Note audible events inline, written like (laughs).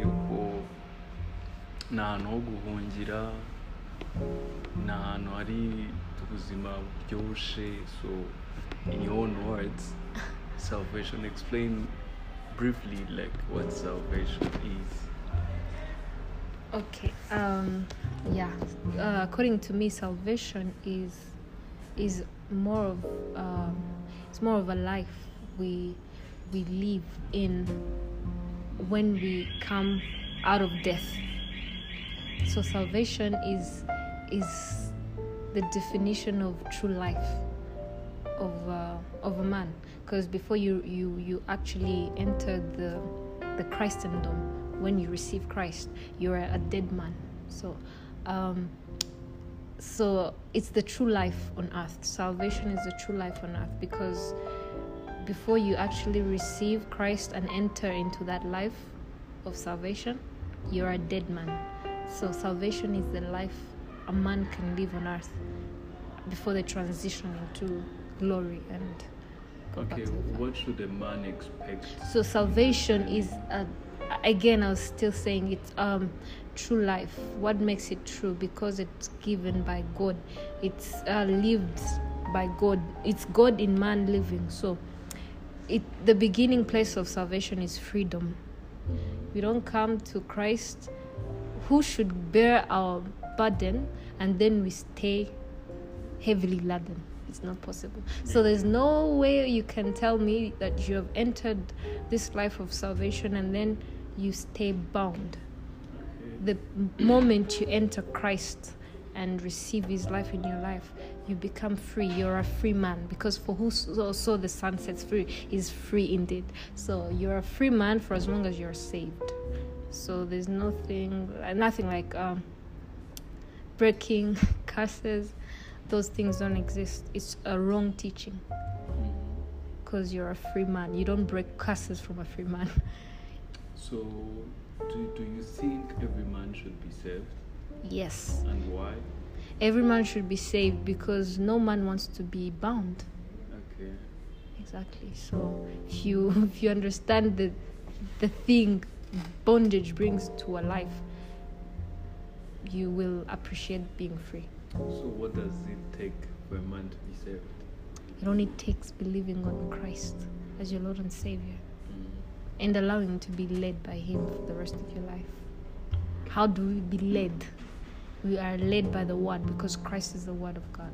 yuko ni ahantu ho guhungira hari ubuzima so in your own words salvation explain briefly like what salvation is Okay. Um, yeah. Uh, according to me, salvation is is more of um, it's more of a life we we live in when we come out of death. So salvation is is the definition of true life of uh, of a man. Because before you you you actually enter the the Christendom, when you receive Christ, you're a dead man. So, um, so it's the true life on earth. Salvation is the true life on earth because before you actually receive Christ and enter into that life of salvation, you're a dead man. So salvation is the life a man can live on earth before the transition into glory and okay to the Father. what should a man expect So salvation is a, again I was still saying it's um true life. What makes it true? Because it's given by God. It's uh, lived by God. It's God in man living. So it the beginning place of salvation is freedom. We don't come to Christ who should bear our burden and then we stay heavily laden. It's not possible. So there's no way you can tell me that you have entered this life of salvation and then you stay bound. The moment you enter Christ and receive His life in your life, you become free. You're a free man because for who so the Son sets free is free indeed. So you're a free man for as long as you're saved. So there's nothing, nothing like um, breaking (laughs) curses. Those things don't exist. It's a wrong teaching because you're a free man. You don't break curses from a free man. so do, do you think every man should be saved yes. and why Every man should be saved because no man wants to be bound. okay Exactly. So if you (laughs) if you understand the the thing bondage brings to a life, you will appreciate being free. so what does it take for a man to be saved It only takes believing on Christ as your Lord and Savior Mm. and allowing to be led by Him for the rest of your life. How do we be led? We are led by the Word because Christ is the Word of God.